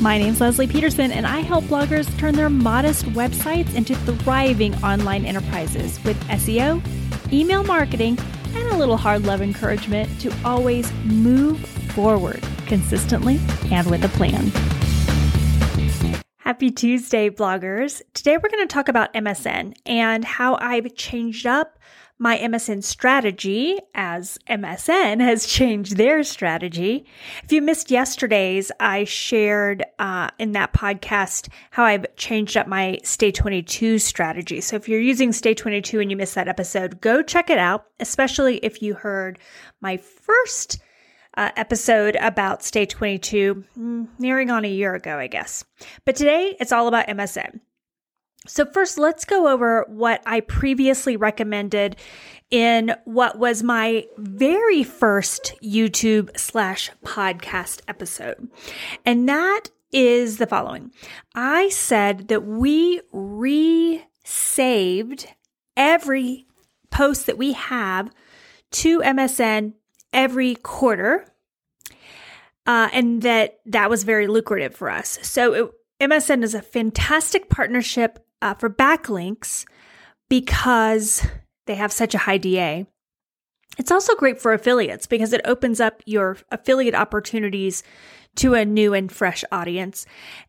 My name's Lesli Peterson, and I help bloggers turn their modest websites into thriving online enterprises with SEO, email marketing, and a little hard love encouragement to always move forward consistently and with a plan. Happy Tuesday, bloggers. Today we're going to talk about MSN and how I've changed up my MSN strategy as MSN has changed their strategy. If you missed yesterday's, I shared uh, in that podcast how I've changed up my Stay 22 strategy. So if you're using Stay 22 and you missed that episode, go check it out, especially if you heard my first uh, episode about Stay 22, mm, nearing on a year ago, I guess. But today it's all about MSN. So, first, let's go over what I previously recommended in what was my very first YouTube slash podcast episode. And that is the following I said that we re-saved every post that we have to MSN every quarter. Uh, and that that was very lucrative for us. So it, MSN is a fantastic partnership uh, for backlinks because they have such a high DA. It's also great for affiliates because it opens up your affiliate opportunities to a new and fresh audience.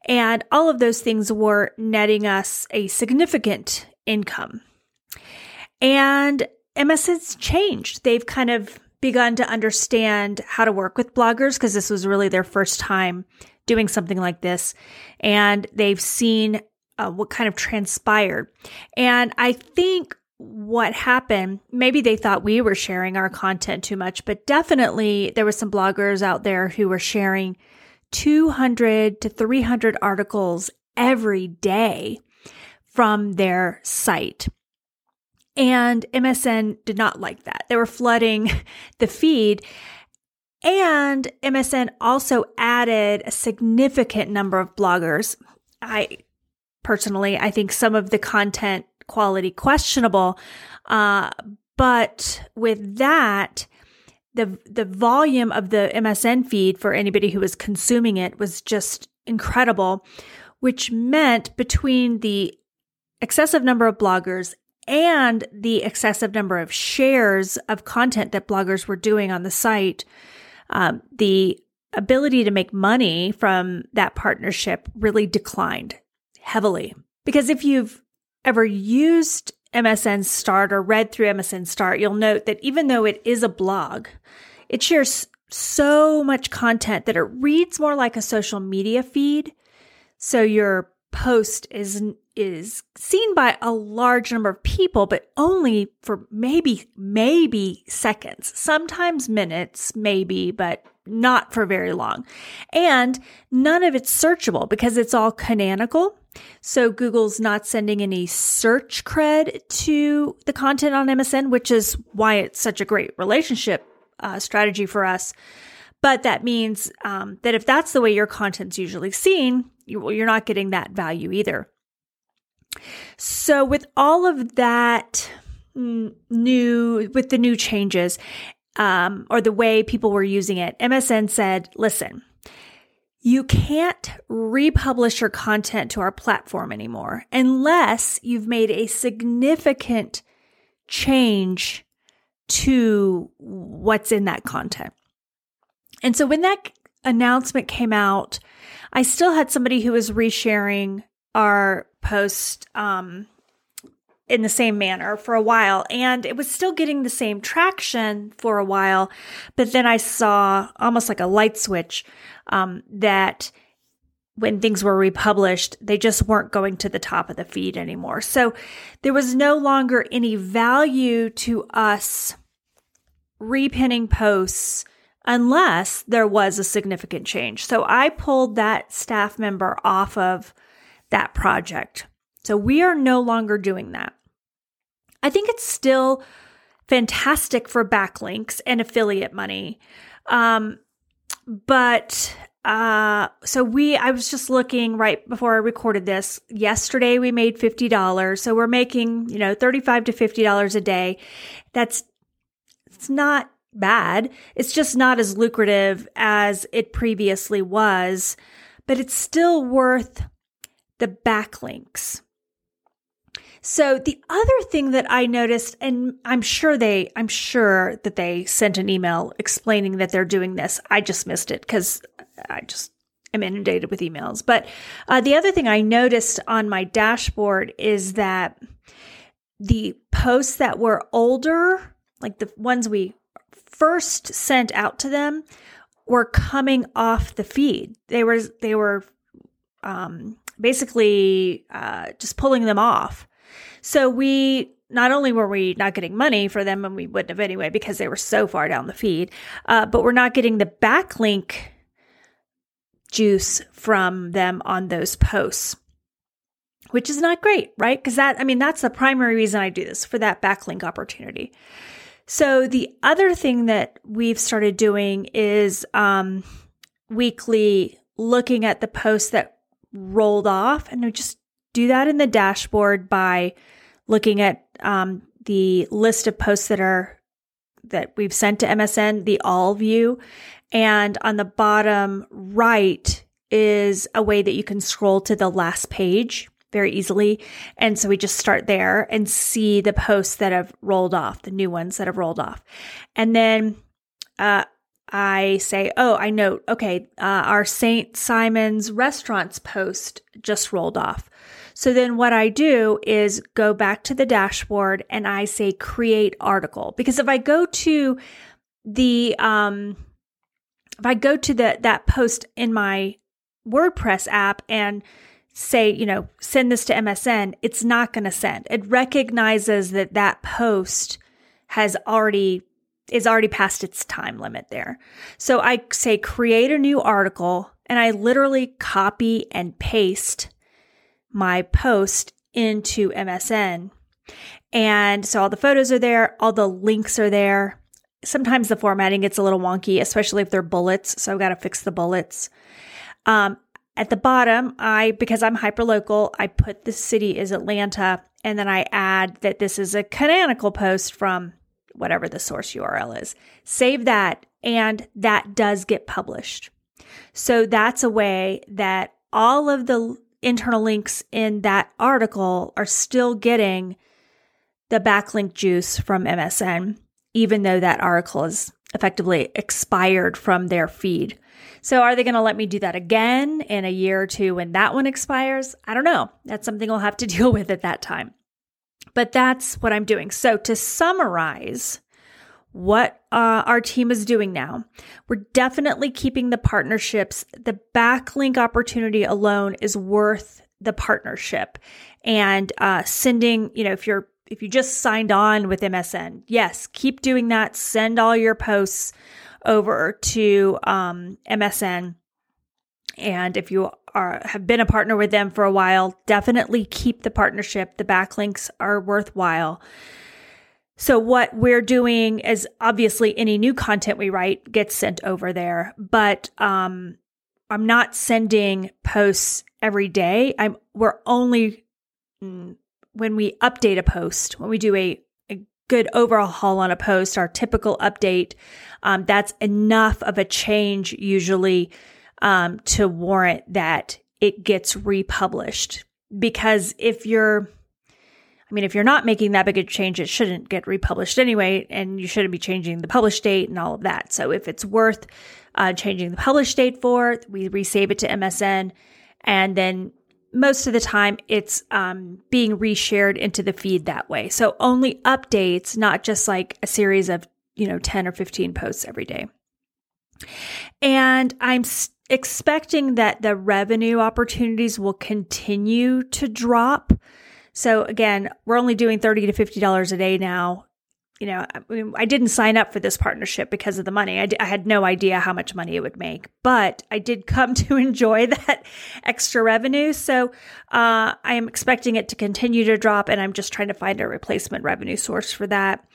And all of those things were netting us a significant income. And MSN's changed. They've kind of begun to understand how to work with bloggers because this was really their first time doing something like this. And they've seen uh, what kind of transpired. And I think what happened, maybe they thought we were sharing our content too much, but definitely there were some bloggers out there who were sharing 200 to 300 articles every day from their site. And MSN did not like that. They were flooding the feed. And MSN also added a significant number of bloggers. I personally. I think some of the content quality questionable. Uh, but with that, the the volume of the MSN feed for anybody who was consuming it was just incredible, which meant between the excessive number of bloggers and the excessive number of shares of content that bloggers were doing on the site, um, the ability to make money from that partnership really declined heavily. Because if you've ever used MSN Start or read through MSN Start, you'll note that even though it is a blog, it shares so much content that it reads more like a social media feed. So your post is is seen by a large number of people but only for maybe maybe seconds sometimes minutes maybe but not for very long and none of it's searchable because it's all canonical so Google's not sending any search cred to the content on MSN, which is why it's such a great relationship uh, strategy for us. But that means um, that if that's the way your content's usually seen, you're not getting that value either. So with all of that new, with the new changes, um, or the way people were using it, MSN said, listen, you can't republish your content to our platform anymore unless you've made a significant change to what's in that content. And so when that announcement came out, I still had somebody who was resharing our post um, in the same manner for a while. And it was still getting the same traction for a while. But then I saw almost like a light switch um, that when things were republished, they just weren't going to the top of the feed anymore. So there was no longer any value to us repinning posts unless there was a significant change. So I pulled that staff member off of that project. So we are no longer doing that. I think it's still fantastic for backlinks and affiliate money. Um, but uh, so we, I was just looking right before I recorded this. Yesterday we made $50. So we're making, you know, 35 to $50 a day. That's, it's not bad. It's just not as lucrative as it previously was. but it's still worth the backlinks. So the other thing that I noticed, and I'm sure they, I'm sure that they sent an email explaining that they're doing this. I just missed it because I just am inundated with emails. But uh, the other thing I noticed on my dashboard is that the posts that were older, like the ones we first sent out to them, were coming off the feed. They were they were um, basically uh, just pulling them off. So we not only were we not getting money for them, and we wouldn't have anyway because they were so far down the feed, uh, but we're not getting the backlink juice from them on those posts, which is not great, right? Because that, I mean, that's the primary reason I do this for that backlink opportunity. So the other thing that we've started doing is um, weekly looking at the posts that rolled off, and just do that in the dashboard by looking at um, the list of posts that are that we've sent to MSN, the all view, and on the bottom right is a way that you can scroll to the last page very easily. And so we just start there and see the posts that have rolled off, the new ones that have rolled off. And then uh, I say, oh, I note, okay, uh, our St. Simon's restaurants post just rolled off. So then what I do is go back to the dashboard and I say create article because if I go to the um if I go to the that post in my WordPress app and say, you know, send this to MSN, it's not going to send. It recognizes that that post has already is already past its time limit there. So I say create a new article and I literally copy and paste my post into MSN. And so all the photos are there, all the links are there. Sometimes the formatting gets a little wonky, especially if they're bullets. So I've got to fix the bullets. Um, at the bottom, I, because I'm hyperlocal, I put the city is Atlanta, and then I add that this is a canonical post from whatever the source URL is. Save that, and that does get published. So that's a way that all of the internal links in that article are still getting the backlink juice from MSN, even though that article is effectively expired from their feed. So are they going to let me do that again in a year or two when that one expires? I don't know. That's something I'll have to deal with at that time. But that's what I'm doing. So to summarize, what uh, our team is doing now. We're definitely keeping the partnerships. The backlink opportunity alone is worth the partnership and uh, sending, you know, if you're if you just signed on with MSN, yes, keep doing that. Send all your posts over to um, MSN. And if you are have been a partner with them for a while, definitely keep the partnership. The backlinks are worthwhile. So what we're doing is obviously any new content we write gets sent over there, but um, I'm not sending posts every day. I'm we're only mm, when we update a post, when we do a, a good overhaul on a post, our typical update, um, that's enough of a change usually um, to warrant that it gets republished. Because if you're, I mean, if you're not making that big a change, it shouldn't get republished anyway, and you shouldn't be changing the publish date and all of that. So if it's worth uh, changing the publish date for, we resave it to MSN, and then most of the time it's um, being reshared into the feed that way. So only updates, not just like a series of, you know, 10 or 15 posts every day. And I'm expecting that the revenue opportunities will continue to drop. So again, we're only doing 30 to $50 a day now you know, I, mean, I, didn't sign up for this partnership because of the money. I, d- I had no idea how much money it would make, but I did come to enjoy that extra revenue. So uh, I am expecting it to continue to drop, and I'm just trying to find a replacement revenue source for that.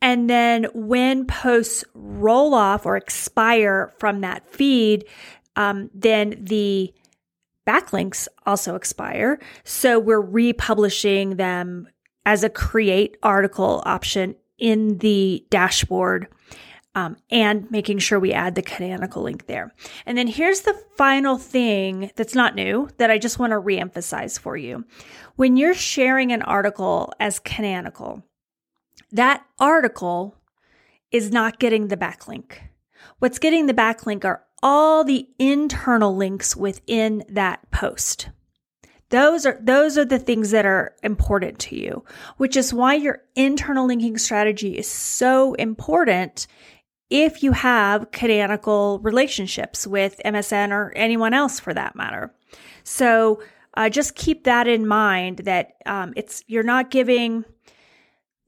And then when posts roll off or expire from that feed, um, then the backlinks also expire. So we're republishing them as a create article option in the dashboard um, and making sure we add the canonical link there. And then here's the final thing that's not new that I just want to reemphasize for you. When you're sharing an article as canonical, that article is not getting the backlink. What's getting the backlink are all the internal links within that post. Those are those are the things that are important to you, which is why your internal linking strategy is so important if you have canonical relationships with MSN or anyone else for that matter. So uh, just keep that in mind that um, it's you're not giving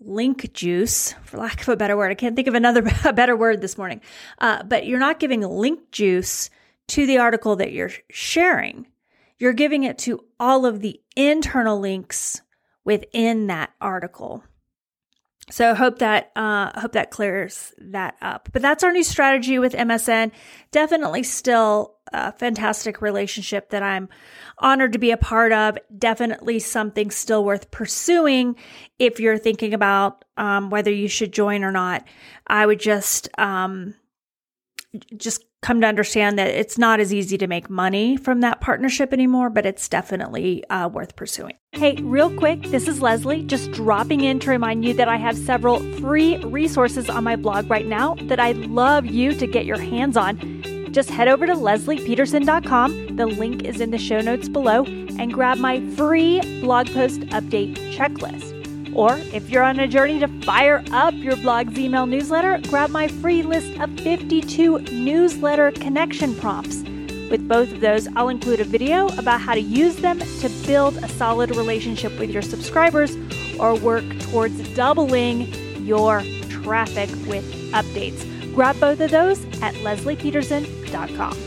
link juice, for lack of a better word. I can't think of another better word this morning. Uh, but you're not giving link juice to the article that you're sharing. You're giving it to all of the internal links within that article. So hope that uh, hope that clears that up. But that's our new strategy with MSN. Definitely still a fantastic relationship that I'm honored to be a part of. Definitely something still worth pursuing if you're thinking about um, whether you should join or not. I would just um, just come to understand that it's not as easy to make money from that partnership anymore, but it's definitely uh, worth pursuing. Hey, real quick, this is Lesli, just dropping in to remind you that I have several free resources on my blog right now that I'd love you to get your hands on. Just head over to leslipeterson.com. The link is in the show notes below and grab my free blog post update checklist. Or if you're on a journey to fire up your blog's email newsletter, grab my free list of 52 newsletter connection prompts. With both of those, I'll include a video about how to use them to build a solid relationship with your subscribers or work towards doubling your traffic with updates. Grab both of those at leslipeterson.com.